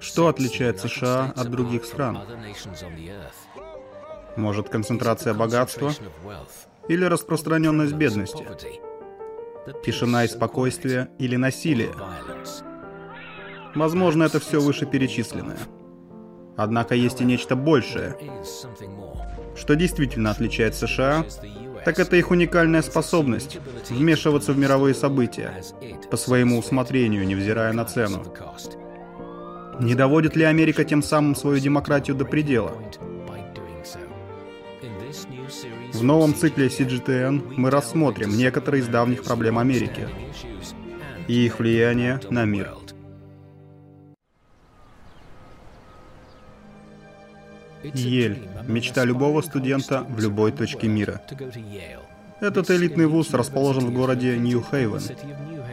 Что отличает США от других стран? Может, концентрация богатства? Или распространенность бедности? Тишина и спокойствие или насилие? Возможно, это все вышеперечисленное. Однако есть и нечто большее. Что действительно отличает США, так это их уникальная способность вмешиваться в мировые события по своему усмотрению, невзирая на цену. Не доводит ли Америка тем самым свою демократию до предела? В новом цикле CGTN мы рассмотрим некоторые из давних проблем Америки и их влияние на мир. Ель – мечта любого студента в любой точке мира. Этот элитный вуз расположен в городе Нью-Хейвен,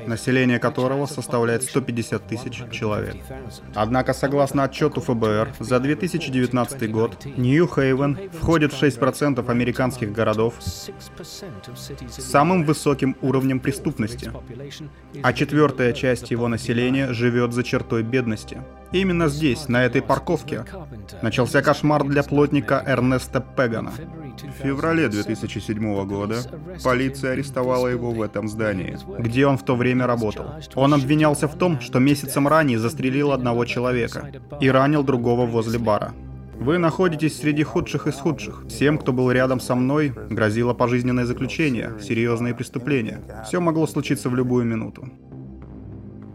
население которого составляет 150 тысяч человек. Однако, согласно отчету ФБР, за 2019 год Нью-Хейвен входит в 6% американских городов с самым высоким уровнем преступности, а четвертая часть его населения живет за чертой бедности. Именно здесь, на этой парковке, начался кошмар для плотника Эрнеста Пегана. В феврале 2007 года полиция арестовала его в этом здании, где он в то время работал. Он обвинялся в том, что месяцем ранее застрелил одного человека и ранил другого возле бара. Вы находитесь среди худших из худших. Всем, кто был рядом со мной, грозило пожизненное заключение, серьезные преступления. Все могло случиться в любую минуту.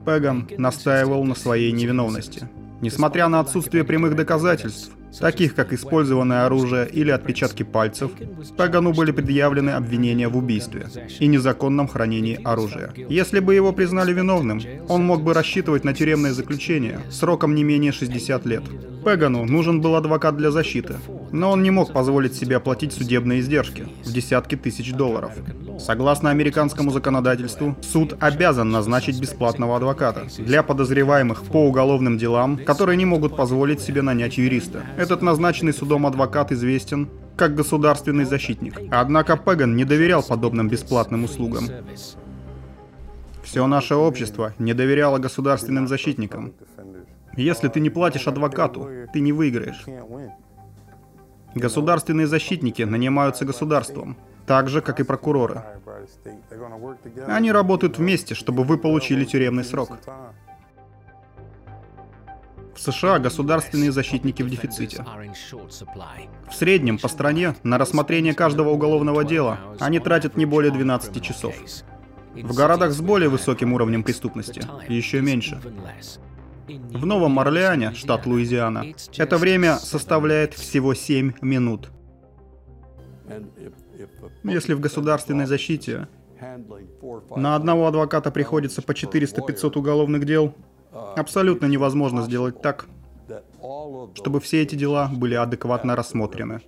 Пеган настаивал на своей невиновности. Несмотря на отсутствие прямых доказательств, таких как использованное оружие или отпечатки пальцев, Пегану были предъявлены обвинения в убийстве и незаконном хранении оружия. Если бы его признали виновным, он мог бы рассчитывать на тюремное заключение сроком не менее 60 лет. Пегану нужен был адвокат для защиты, но он не мог позволить себе оплатить судебные издержки в десятки тысяч долларов. Согласно американскому законодательству, суд обязан назначить бесплатного адвоката для подозреваемых по уголовным делам, которые не могут позволить себе нанять юриста. Этот назначенный судом адвокат известен как государственный защитник. Однако Пеган не доверял подобным бесплатным услугам. Все наше общество не доверяло государственным защитникам. Если ты не платишь адвокату, ты не выиграешь. Государственные защитники нанимаются государством, так же, как и прокуроры. Они работают вместе, чтобы вы получили тюремный срок. В США государственные защитники в дефиците. В среднем по стране на рассмотрение каждого уголовного дела они тратят не более 12 часов. В городах с более высоким уровнем преступности еще меньше. В Новом Орлеане, штат Луизиана, это время составляет всего 7 минут. Если в государственной защите на одного адвоката приходится по 400-500 уголовных дел, Абсолютно невозможно сделать так, чтобы все эти дела были адекватно рассмотрены.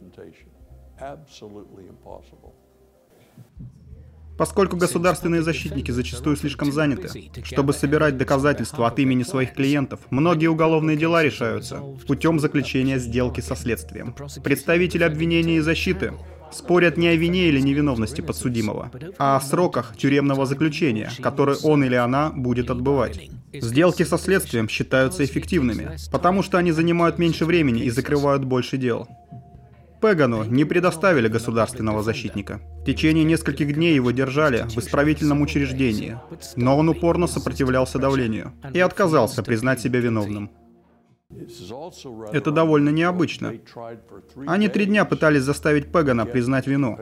Поскольку государственные защитники зачастую слишком заняты, чтобы собирать доказательства от имени своих клиентов, многие уголовные дела решаются путем заключения сделки со следствием. Представители обвинения и защиты спорят не о вине или невиновности подсудимого, а о сроках тюремного заключения, которые он или она будет отбывать. Сделки со следствием считаются эффективными, потому что они занимают меньше времени и закрывают больше дел. Пегану не предоставили государственного защитника. В течение нескольких дней его держали в исправительном учреждении, но он упорно сопротивлялся давлению и отказался признать себя виновным. Это довольно необычно. Они три дня пытались заставить Пегана признать вину.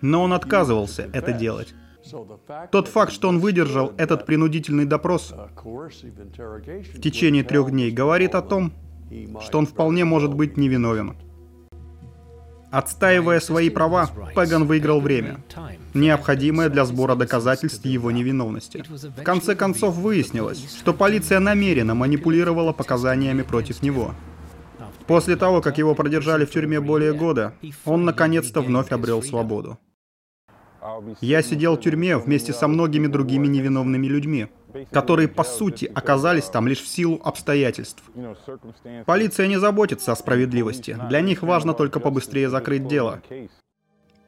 Но он отказывался это делать. Тот факт, что он выдержал этот принудительный допрос в течение трех дней, говорит о том, что он вполне может быть невиновен. Отстаивая свои права, Пеган выиграл время, необходимое для сбора доказательств его невиновности. В конце концов выяснилось, что полиция намеренно манипулировала показаниями против него. После того, как его продержали в тюрьме более года, он наконец-то вновь обрел свободу. Я сидел в тюрьме вместе со многими другими невиновными людьми, которые, по сути, оказались там лишь в силу обстоятельств. Полиция не заботится о справедливости. Для них важно только побыстрее закрыть дело.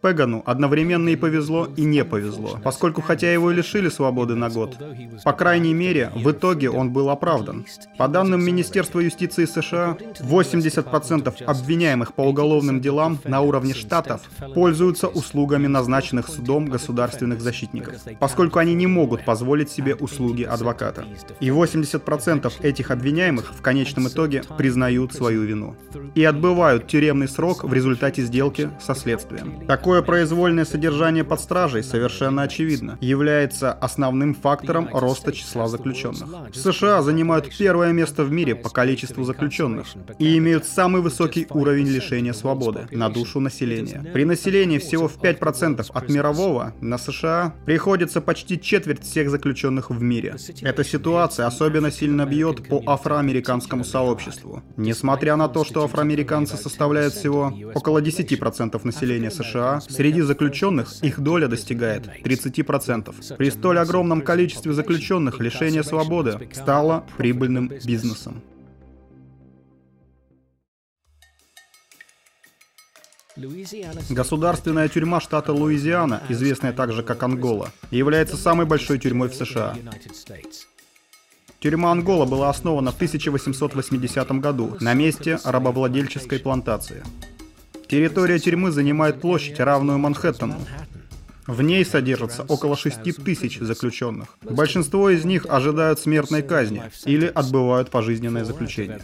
Пегану одновременно и повезло, и не повезло, поскольку хотя его и лишили свободы на год, по крайней мере, в итоге он был оправдан. По данным Министерства юстиции США, 80% обвиняемых по уголовным делам на уровне штатов пользуются услугами назначенных судом государственных защитников, поскольку они не могут позволить себе услуги адвоката. И 80% этих обвиняемых в конечном итоге признают свою вину и отбывают тюремный срок в результате сделки со следствием. Такой Такое произвольное содержание под стражей совершенно очевидно является основным фактором роста числа заключенных. США занимают первое место в мире по количеству заключенных и имеют самый высокий уровень лишения свободы на душу населения. При населении всего в 5% от мирового на США приходится почти четверть всех заключенных в мире. Эта ситуация особенно сильно бьет по афроамериканскому сообществу. Несмотря на то, что афроамериканцы составляют всего около 10% населения США, среди заключенных их доля достигает 30%. При столь огромном количестве заключенных лишение свободы стало прибыльным бизнесом. Государственная тюрьма штата Луизиана, известная также как Ангола, является самой большой тюрьмой в США. Тюрьма Ангола была основана в 1880 году на месте рабовладельческой плантации. Территория тюрьмы занимает площадь, равную Манхэттену. В ней содержится около 6 тысяч заключенных. Большинство из них ожидают смертной казни или отбывают пожизненное заключение.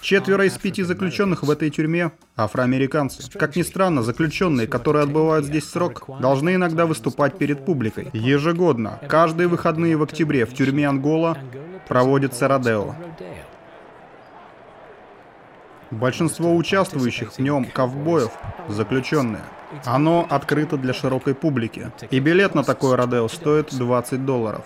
Четверо из пяти заключенных в этой тюрьме – афроамериканцы. Как ни странно, заключенные, которые отбывают здесь срок, должны иногда выступать перед публикой. Ежегодно, каждые выходные в октябре в тюрьме Ангола проводится Родео. Большинство участвующих в нем ковбоев – заключенные. Оно открыто для широкой публики. И билет на такое Родео стоит 20 долларов.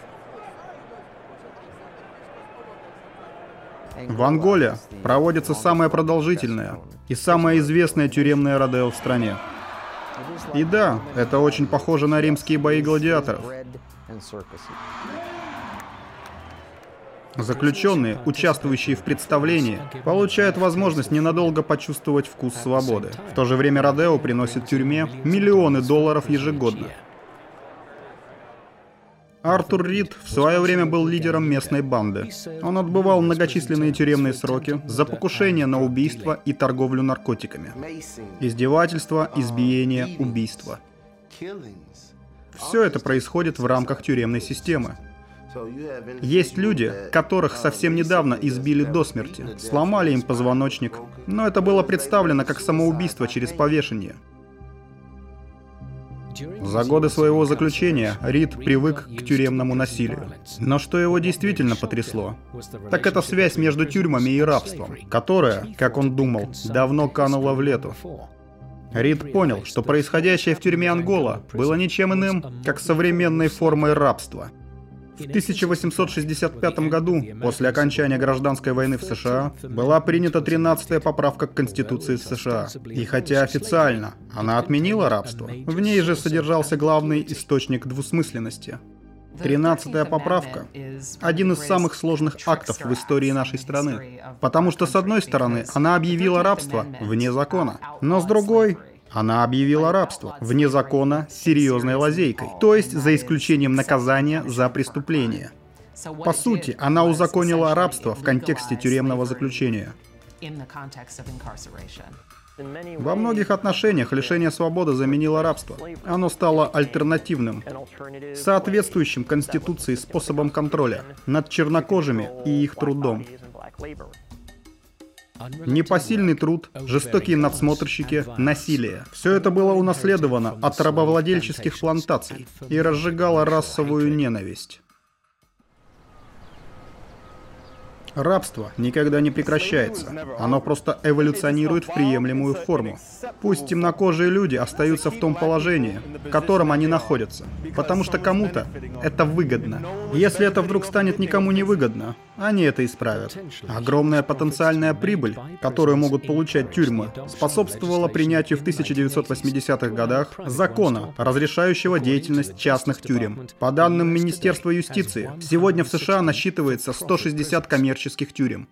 В Анголе проводится самое продолжительное и самое известное тюремное Родео в стране. И да, это очень похоже на римские бои гладиаторов. Заключенные, участвующие в представлении, получают возможность ненадолго почувствовать вкус свободы. В то же время Родео приносит тюрьме миллионы долларов ежегодно. Артур Рид в свое время был лидером местной банды. Он отбывал многочисленные тюремные сроки за покушение на убийство и торговлю наркотиками. Издевательство, избиение, убийство. Все это происходит в рамках тюремной системы. Есть люди, которых совсем недавно избили до смерти, сломали им позвоночник, но это было представлено как самоубийство через повешение. За годы своего заключения Рид привык к тюремному насилию. Но что его действительно потрясло, так это связь между тюрьмами и рабством, которая, как он думал, давно канула в лету. Рид понял, что происходящее в тюрьме Ангола было ничем иным, как современной формой рабства – в 1865 году, после окончания гражданской войны в США, была принята 13-я поправка к Конституции США. И хотя официально она отменила рабство, в ней же содержался главный источник двусмысленности. Тринадцатая поправка – один из самых сложных актов в истории нашей страны, потому что, с одной стороны, она объявила рабство вне закона, но с другой она объявила рабство вне закона серьезной лазейкой, то есть за исключением наказания за преступление. По сути, она узаконила рабство в контексте тюремного заключения. Во многих отношениях лишение свободы заменило рабство. Оно стало альтернативным, соответствующим Конституции способом контроля над чернокожими и их трудом. Непосильный труд, жестокие надсмотрщики, насилие. Все это было унаследовано от рабовладельческих плантаций и разжигало расовую ненависть. Рабство никогда не прекращается. Оно просто эволюционирует в приемлемую форму. Пусть темнокожие люди остаются в том положении, в котором они находятся, потому что кому-то это выгодно. Если это вдруг станет никому не выгодно, они это исправят. Огромная потенциальная прибыль, которую могут получать тюрьмы, способствовала принятию в 1980-х годах закона, разрешающего деятельность частных тюрем. По данным Министерства юстиции, сегодня в США насчитывается 160 коммерческих тюрем.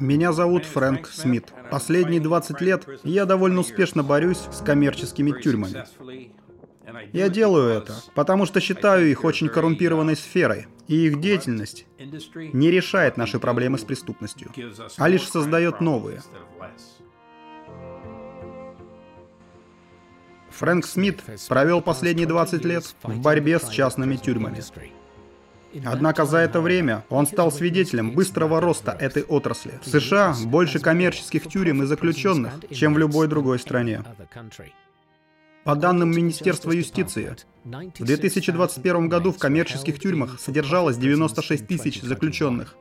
Меня зовут Фрэнк Смит. Последние 20 лет я довольно успешно борюсь с коммерческими тюрьмами. Я делаю это, потому что считаю их очень коррумпированной сферой, и их деятельность не решает наши проблемы с преступностью, а лишь создает новые. Фрэнк Смит провел последние 20 лет в борьбе с частными тюрьмами. Однако за это время он стал свидетелем быстрого роста этой отрасли. В США больше коммерческих тюрем и заключенных, чем в любой другой стране. По данным Министерства юстиции, в 2021 году в коммерческих тюрьмах содержалось 96 тысяч заключенных.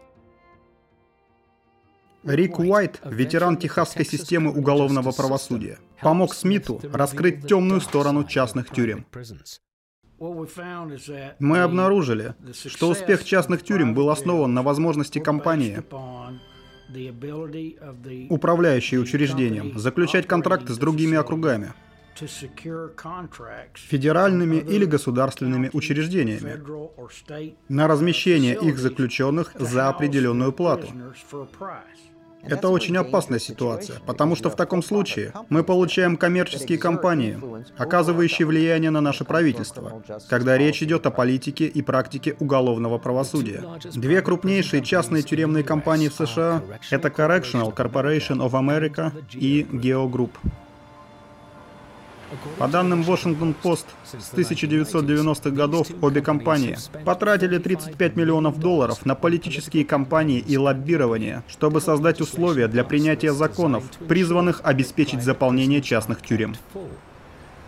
Рик Уайт, ветеран техасской системы уголовного правосудия, помог Смиту раскрыть темную сторону частных тюрем. Мы обнаружили, что успех частных тюрем был основан на возможности компании, управляющей учреждением, заключать контракты с другими округами, федеральными или государственными учреждениями на размещение их заключенных за определенную плату. Это очень опасная ситуация, потому что в таком случае мы получаем коммерческие компании, оказывающие влияние на наше правительство, когда речь идет о политике и практике уголовного правосудия. Две крупнейшие частные тюремные компании в США — это Correctional Corporation of America и Geo Group. По данным Washington Post, с 1990-х годов обе компании потратили 35 миллионов долларов на политические кампании и лоббирование, чтобы создать условия для принятия законов, призванных обеспечить заполнение частных тюрем.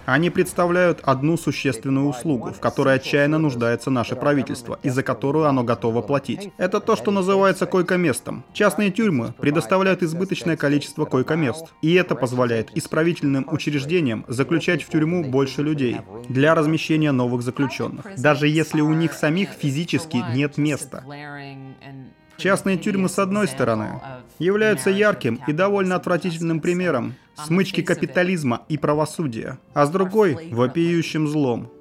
Они представляют одну существенную услугу, в которой отчаянно нуждается наше правительство, и за которую оно готово платить. Это то, что называется койкоместом. Частные тюрьмы предоставляют избыточное количество койкомест, и это позволяет исправительным учреждениям заключать в тюрьму больше людей для размещения новых заключенных, даже если у них самих физически нет места. Частные тюрьмы, с одной стороны, являются ярким и довольно отвратительным примером смычки капитализма и правосудия, а с другой — вопиющим злом.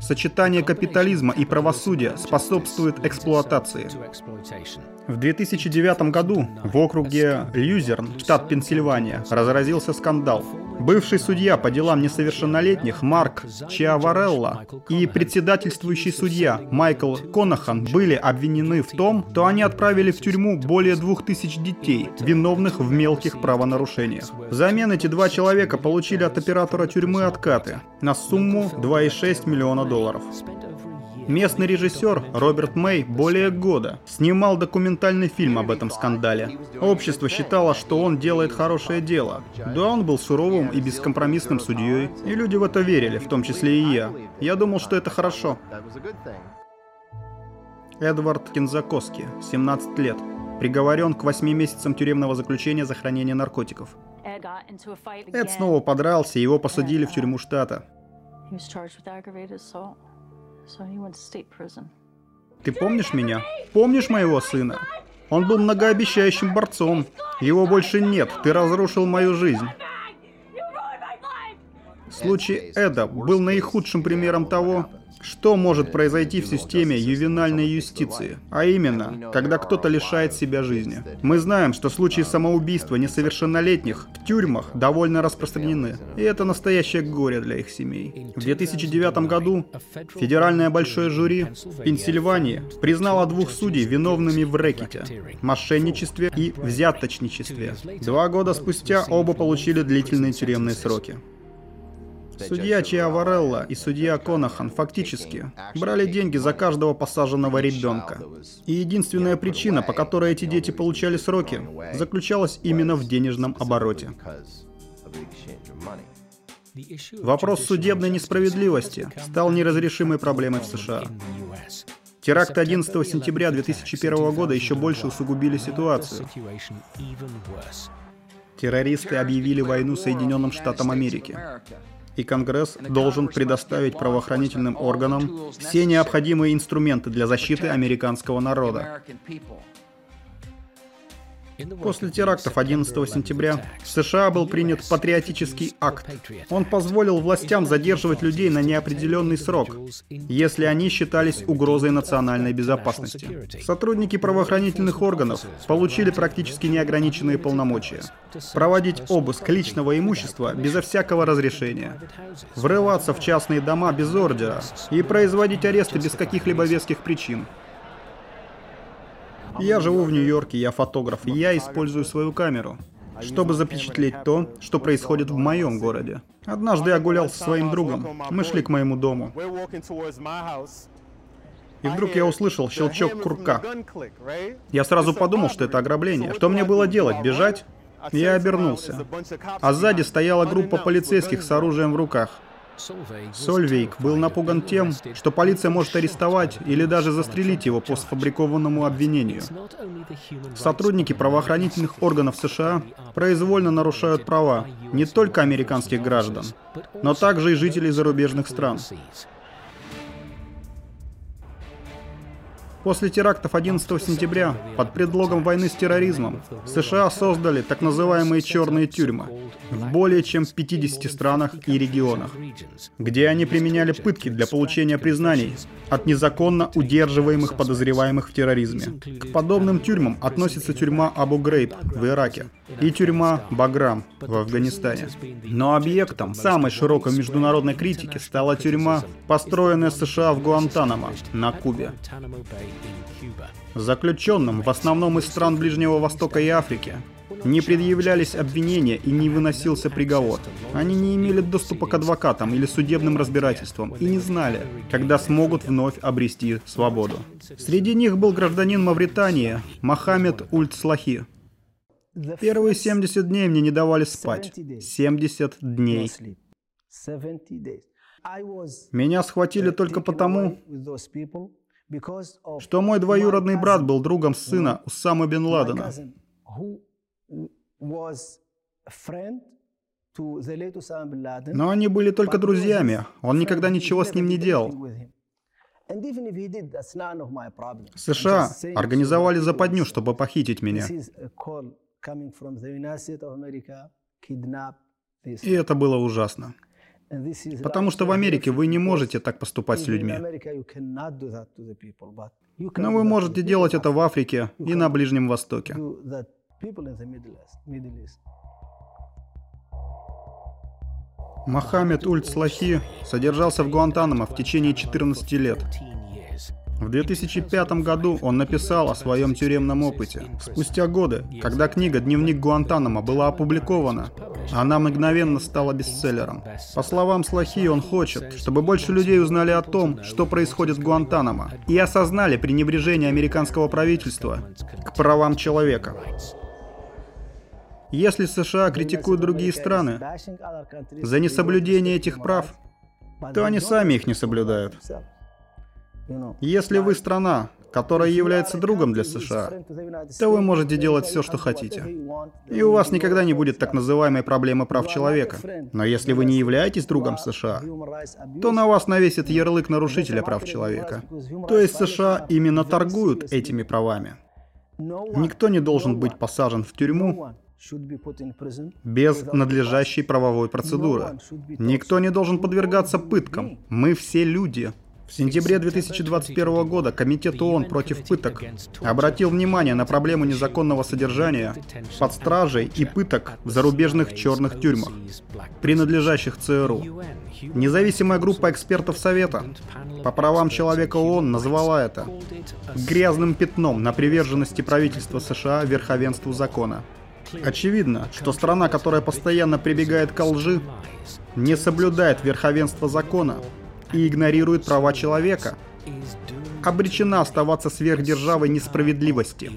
Сочетание капитализма и правосудия способствует эксплуатации. В 2009 году в округе Люзерн, штат Пенсильвания, разразился скандал. Бывший судья по делам несовершеннолетних Марк Чиаварелла и председательствующий судья Майкл Конахан были обвинены в том, что они отправили в тюрьму более двух тысяч детей, виновных в мелких правонарушениях. Взамен эти два человека получили от оператора тюрьмы откаты на сумму 2,6 миллиона долларов. Местный режиссер Роберт Мэй более года снимал документальный фильм об этом скандале. Общество считало, что он делает хорошее дело. Да, он был суровым и бескомпромиссным судьей, и люди в это верили, в том числе и я. Я думал, что это хорошо. Эдвард Кинзакоски, 17 лет, приговорен к 8 месяцам тюремного заключения за хранение наркотиков. Эд снова подрался, его посадили в тюрьму штата. Ты помнишь меня? Помнишь моего сына? Он был многообещающим борцом. Его больше нет. Ты разрушил мою жизнь. Случай Эда был наихудшим примером того, что может произойти в системе ювенальной юстиции? А именно, когда кто-то лишает себя жизни. Мы знаем, что случаи самоубийства несовершеннолетних в тюрьмах довольно распространены. И это настоящее горе для их семей. В 2009 году федеральное большое жюри в Пенсильвании признало двух судей виновными в рэкете, мошенничестве и взяточничестве. Два года спустя оба получили длительные тюремные сроки. Судья Чиаварелла и судья Конахан фактически брали деньги за каждого посаженного ребенка. И единственная причина, по которой эти дети получали сроки, заключалась именно в денежном обороте. Вопрос судебной несправедливости стал неразрешимой проблемой в США. Теракты 11 сентября 2001 года еще больше усугубили ситуацию. Террористы объявили войну Соединенным Штатам Америки и Конгресс должен предоставить правоохранительным органам все необходимые инструменты для защиты американского народа. После терактов 11 сентября в США был принят патриотический акт. Он позволил властям задерживать людей на неопределенный срок, если они считались угрозой национальной безопасности. Сотрудники правоохранительных органов получили практически неограниченные полномочия. Проводить обыск личного имущества безо всякого разрешения. Врываться в частные дома без ордера и производить аресты без каких-либо веских причин. Я живу в Нью-Йорке, я фотограф, я использую свою камеру, чтобы запечатлеть то, что происходит в моем городе. Однажды я гулял со своим другом. Мы шли к моему дому. И вдруг я услышал щелчок курка. Я сразу подумал, что это ограбление. Что мне было делать? Бежать? Я обернулся. А сзади стояла группа полицейских с оружием в руках. Сольвейк был напуган тем, что полиция может арестовать или даже застрелить его по сфабрикованному обвинению. Сотрудники правоохранительных органов США произвольно нарушают права не только американских граждан, но также и жителей зарубежных стран. После терактов 11 сентября под предлогом войны с терроризмом США создали так называемые черные тюрьмы в более чем 50 странах и регионах, где они применяли пытки для получения признаний от незаконно удерживаемых подозреваемых в терроризме. К подобным тюрьмам относится тюрьма Абу-Грейб в Ираке и тюрьма Баграм в Афганистане. Но объектом самой широкой международной критики стала тюрьма, построенная США в Гуантанамо на Кубе. Заключенным, в основном из стран Ближнего Востока и Африки, не предъявлялись обвинения и не выносился приговор. Они не имели доступа к адвокатам или судебным разбирательствам и не знали, когда смогут вновь обрести свободу. Среди них был гражданин Мавритании Мохаммед Ульт-Слахи. Первые 70 дней мне не давали спать. 70 дней. Меня схватили только потому, что мой двоюродный брат был другом сына Усама бен Ладена. Но они были только друзьями. Он никогда ничего с ним не делал. США организовали западню, чтобы похитить меня. И это было ужасно. Потому что в Америке вы не можете так поступать с людьми. Но вы можете делать это в Африке и на Ближнем Востоке. Мохаммед Ульт-Слахи содержался в Гуантанамо в течение 14 лет. В 2005 году он написал о своем тюремном опыте. Спустя годы, когда книга «Дневник Гуантанамо» была опубликована, она мгновенно стала бестселлером. По словам Слахи, он хочет, чтобы больше людей узнали о том, что происходит в Гуантанамо, и осознали пренебрежение американского правительства к правам человека. Если США критикуют другие страны за несоблюдение этих прав, то они сами их не соблюдают. Если вы страна, которая является другом для США, то вы можете делать все, что хотите. И у вас никогда не будет так называемой проблемы прав человека. Но если вы не являетесь другом США, то на вас навесит ярлык нарушителя прав человека. То есть США именно торгуют этими правами. Никто не должен быть посажен в тюрьму без надлежащей правовой процедуры. Никто не должен подвергаться пыткам. Мы все люди. В сентябре 2021 года Комитет ООН против пыток обратил внимание на проблему незаконного содержания под стражей и пыток в зарубежных черных тюрьмах, принадлежащих ЦРУ. Независимая группа экспертов Совета по правам человека ООН назвала это грязным пятном на приверженности правительства США верховенству закона. Очевидно, что страна, которая постоянно прибегает к лжи, не соблюдает верховенство закона и игнорирует права человека, обречена оставаться сверхдержавой несправедливости.